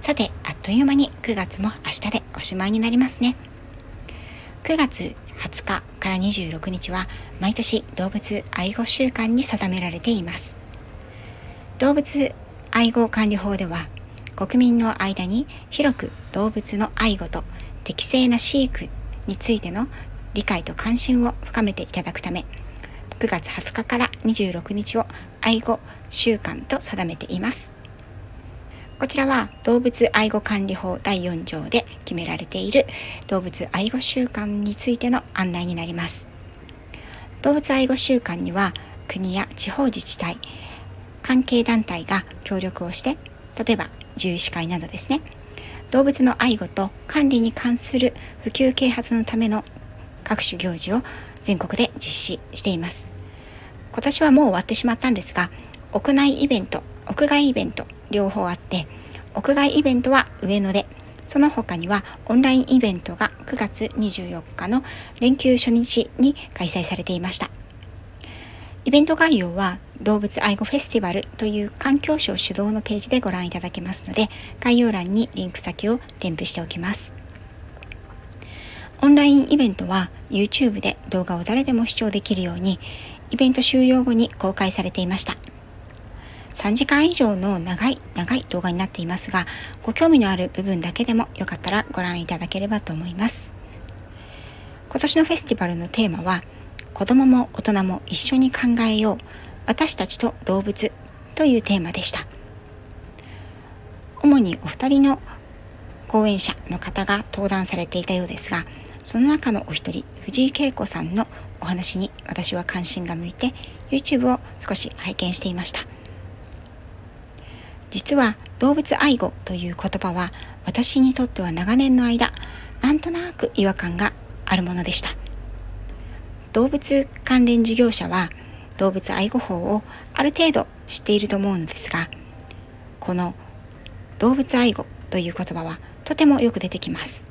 さてあっという間に9月も明日でおしまいになりますね9月20日から26日は毎年動物愛護週間に定められています動物愛護管理法では国民の間に広く動物の愛護と適正な飼育についての理解と関心を深めていただくため9月20日から26日を愛護週間と定めています。こちらは動物愛護管理法第4条で決められている動物愛護週間についての案内になります。動物愛護週間には国や地方自治体、関係団体が協力をして、例えば獣医師会などですね、動物の愛護と管理に関する普及啓発のための各種行事を全国で実施しています今年はもう終わってしまったんですが屋内イベント屋外イベント両方あって屋外イベントは上野でその他にはオンラインイベントが9月24日の連休初日に開催されていましたイベント概要は動物愛護フェスティバルという環境省主導のページでご覧いただけますので概要欄にリンク先を添付しておきますオンラインイベントは YouTube で動画を誰でも視聴できるようにイベント終了後に公開されていました。3時間以上の長い長い動画になっていますが、ご興味のある部分だけでもよかったらご覧いただければと思います。今年のフェスティバルのテーマは、子供も大人も一緒に考えよう、私たちと動物というテーマでした。主にお二人の講演者の方が登壇されていたようですが、その中のお一人、藤井恵子さんのお話に私は関心が向いて YouTube を少し拝見していました。実は動物愛護という言葉は私にとっては長年の間、なんとなく違和感があるものでした。動物関連事業者は動物愛護法をある程度知っていると思うのですが、この動物愛護という言葉はとてもよく出てきます。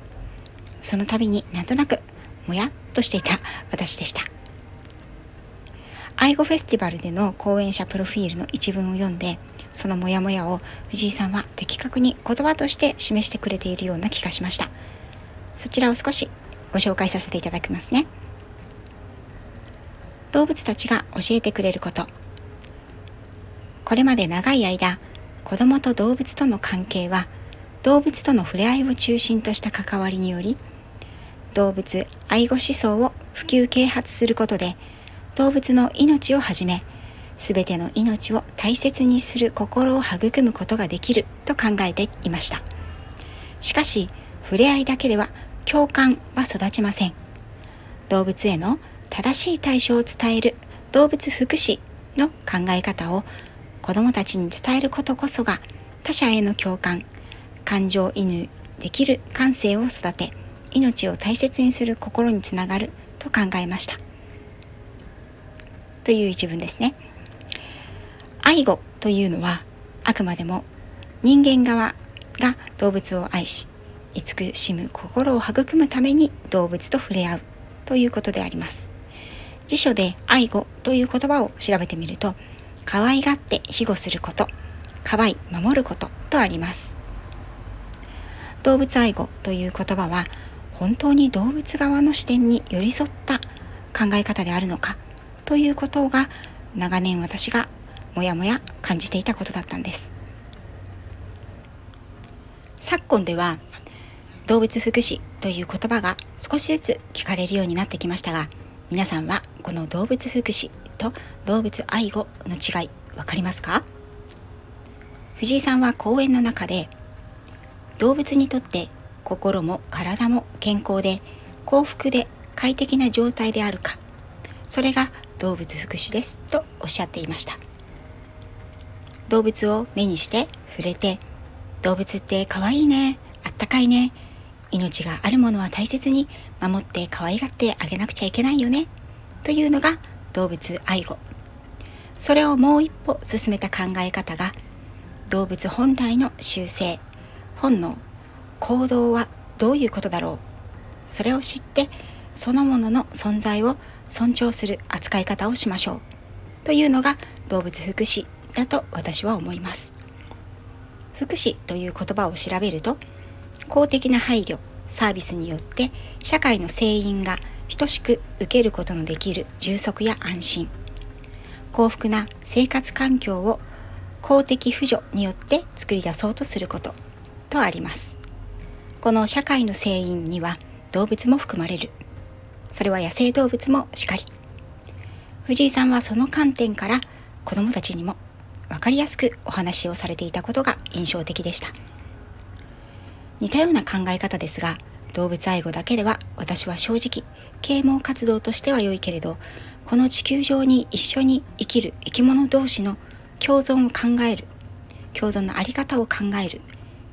その度になんとなくもやっとしていた私でした。愛護フェスティバルでの講演者プロフィールの一文を読んで、そのモヤモヤを藤井さんは的確に言葉として示してくれているような気がしました。そちらを少しご紹介させていただきますね。動物たちが教えてくれること。これまで長い間、子供と動物との関係は動物との触れ合いを中心とした関わりにより動物愛護思想を普及啓発することで動物の命をはじめ全ての命を大切にする心を育むことができると考えていました。しかし触れ合いだけでは共感は育ちません。動物への正しい対処を伝える動物福祉の考え方を子どもたちに伝えることこそが他者への共感感情移入できる感性を育て命を大切にする心につながると考えました。という一文ですね。愛護というのはあくまでも人間側が動物を愛し慈しむ心を育むために動物と触れ合うということであります。辞書で愛護という言葉を調べてみると可愛がって庇護すること可愛い守ることとあります。動物愛護という言葉は本当に動物側の視点に寄り添った考え方であるのかということが長年私がもやもや感じていたことだったんです。昨今では動物福祉という言葉が少しずつ聞かれるようになってきましたが皆さんはこの動物福祉と動物愛護の違い分かりますか？藤井さんは講演の中で動物にとって心も体も健康で幸福で快適な状態であるかそれが動物福祉ですとおっしゃっていました。動物を目にして触れて動物って可愛いねあったかいね命があるものは大切に守って可愛がってあげなくちゃいけないよねというのが動物愛護。それをもう一歩進めた考え方が動物本来の習性本能行動はどういうことだろう。それを知ってそのものの存在を尊重する扱い方をしましょう。というのが動物福祉。だと私は思います。福祉という言葉を調べると公的な配慮サービスによって社会の成員が等しく受けることのできる充足や安心。幸福な生活環境を公的扶助によって作り出そうとすることとあります。この社会の成員には動物も含まれる。それは野生動物もしかり。藤井さんはその観点から子どもたちにも分かりやすくお話をされていたことが印象的でした。似たような考え方ですが動物愛護だけでは私は正直啓蒙活動としては良いけれどこの地球上に一緒に生きる生き物同士の共存を考える共存の在り方を考える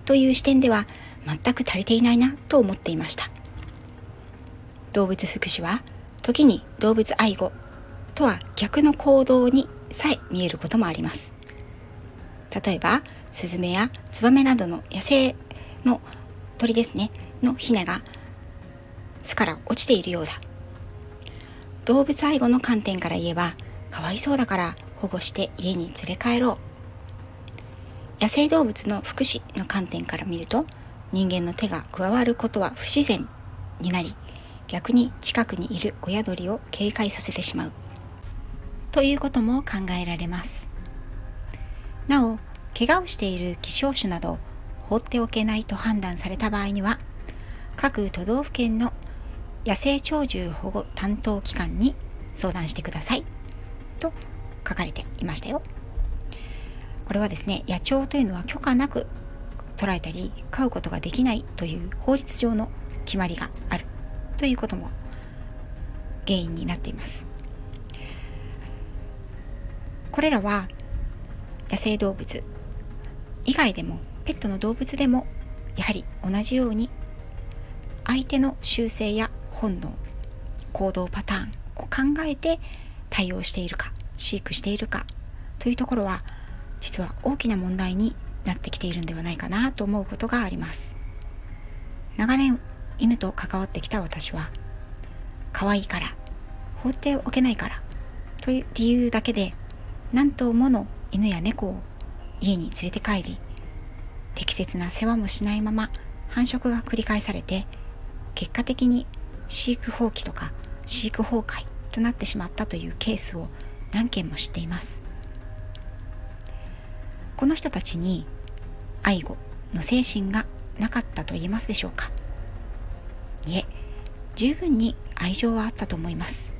という視点では全く足りていないなと思っていました。動物福祉は時に動物愛護とは逆の行動にさえ見えることもあります。例えばスズメやツバメなどの野生の鳥ですね。のヒナが巣から落ちているようだ。動物愛護の観点から言えばかわいそうだから保護して家に連れ帰ろう。野生動物の福祉の観点から見ると人間の手が加わることは不自然になり逆に近くにいる親鳥を警戒させてしまう。ということも考えられます。なお怪我をしている希少種など放っておけないと判断された場合には各都道府県の野生鳥獣保護担当機関に相談してくださいと書かれていましたよ。これはですね野鳥というのは許可なく捉えたり飼うことができないという法律上の決まりがあるということも原因になっています。これらは野生動物。以外でもペットの動物でもやはり同じように相手の習性や本能行動パターンを考えて対応しているか飼育しているかというところは実は大きな問題になってきているんではないかなと思うことがあります。長年犬と関わってきた私は可愛いから放っておけないからという理由だけで何頭もの犬や猫を家に連れて帰り適切な世話もしないまま繁殖が繰り返されて結果的に飼育放棄とか飼育崩壊となってしまったというケースを何件も知っています。この人たちに愛護の精神がなかったと言えますでしょうか。いえ十分に愛情はあったと思います。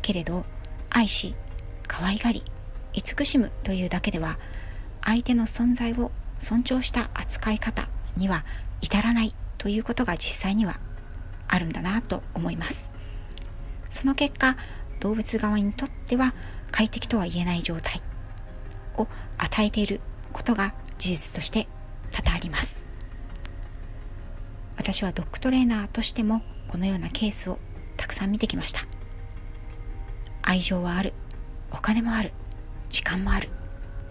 けれど愛し可愛がり慈しむというだけでは相手の存在を尊重した扱い方には至らないということが実際にはあるんだなと思います。その結果動物側にとっては快適とは言えない状態を与えていることが事実として多々あります。私はドッグトレーナーとしてもこのようなケースをたくさん見てきました。愛情はあるお金もある時間もある。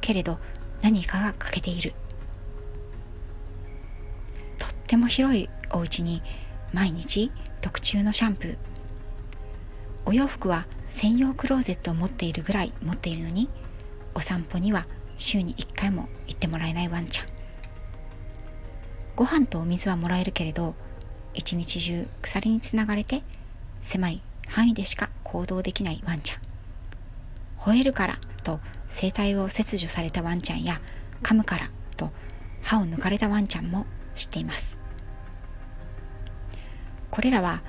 けれど何かが欠けている。とっても広いお家に毎日特注のシャンプー。お洋服は専用クローゼットを持っているぐらい持っているのにお散歩には週に1回も行ってもらえないワンちゃん。ご飯とお水はもらえるけれど一日中鎖につながれて狭い範囲でしか行動できないワンちゃん。吠えるからと声帯を切除されたワンちゃんや噛むからと歯を抜かれたワンちゃんも知っています。これらは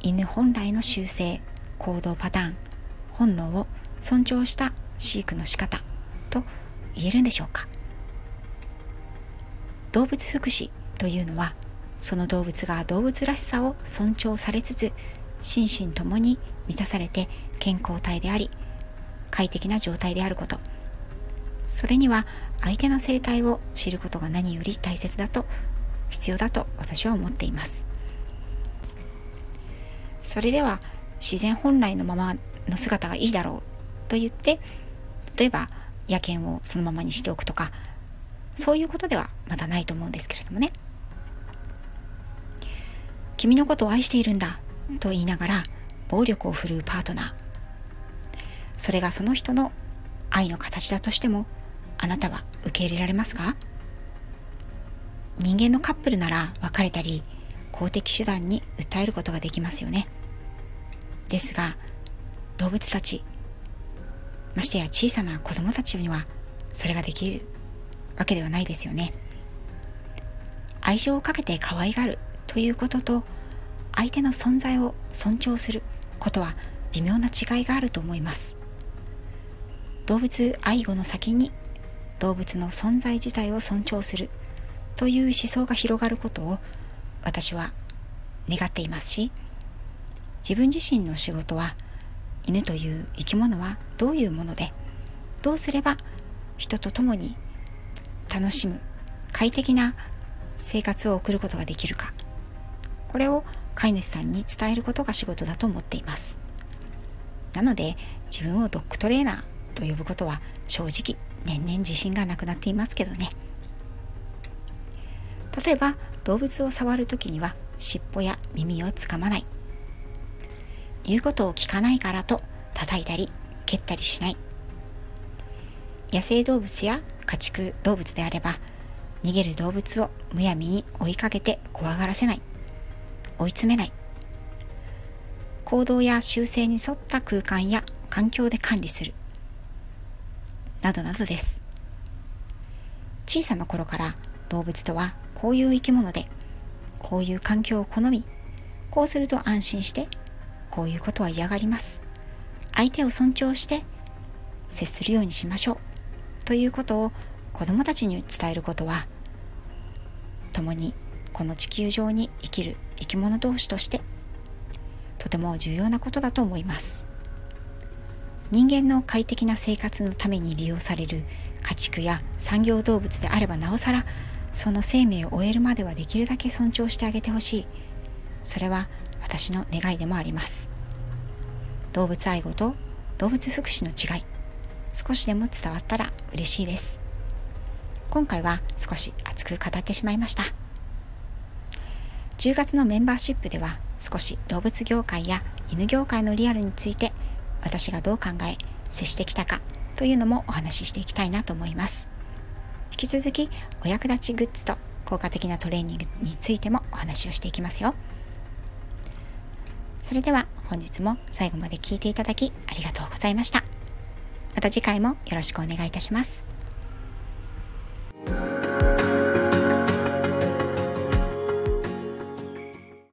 犬本来の習性行動パターン本能を尊重した飼育の仕方と言えるんでしょうか。動物福祉というのはその動物が動物らしさを尊重されつつ心身ともに満たされて健康体であり快適な状態であること。それには相手の生態を知ることが何より大切だと必要だと私は思っています。それでは自然本来のままの姿がいいだろうと言って例えば野犬をそのままにしておくとかそういうことではまだないと思うんですけれどもね。君のことを愛しているんだと言いながら暴力を振るうパートナー。それがその人の愛の形だとしてもあなたは受け入れられますか？人間のカップルなら別れたり公的手段に訴えることができますよね。ですが動物たちましてや小さな子供たちにはそれができるわけではないですよね。愛情をかけて可愛がるということと相手の存在を尊重することは微妙な違いがあると思います。動物愛護の先に動物の存在自体を尊重する。という思想が広がることを私は願っていますし自分自身の仕事は犬という生き物はどういうものでどうすれば人と共に楽しむ快適な生活を送ることができるか。これを飼い主さんに伝えることが仕事だと思っています。なので自分をドッグトレーナーと呼ぶことは正直年々自信がなくなっていますけどね。例えば動物を触る時には尻尾や耳をつかまない。言うことを聞かないからと叩いたり蹴ったりしない。野生動物や家畜動物であれば逃げる動物をむやみに追いかけて怖がらせない。追い詰めない。行動や習性に沿った空間や環境で管理する。などなどです。小さな頃から動物とはこういう生き物でこういう環境を好みこうすると安心してこういうことは嫌がります。相手を尊重して接するようにしましょう。ということを子供たちに伝えることは共にこの地球上に生きる生き物同士としてとても重要なことだと思います。人間の快適な生活のために利用される家畜や産業動物であればなおさらその生命を終えるまではできるだけ尊重してあげてほしい。それは私の願いでもあります。動物愛護と動物福祉の違い少しでも伝わったら嬉しいです。今回は少し熱く語ってしまいました。10月のメンバーシップでは少し動物業界や犬業界のリアルについて私がどう考え接してきたかというのもお話ししていきたいなと思います引き続きお役立ちグッズと効果的なトレーニングについてもお話をしていきますよそれでは本日も最後まで聞いていただきありがとうございました。また次回もよろしくお願いいたします。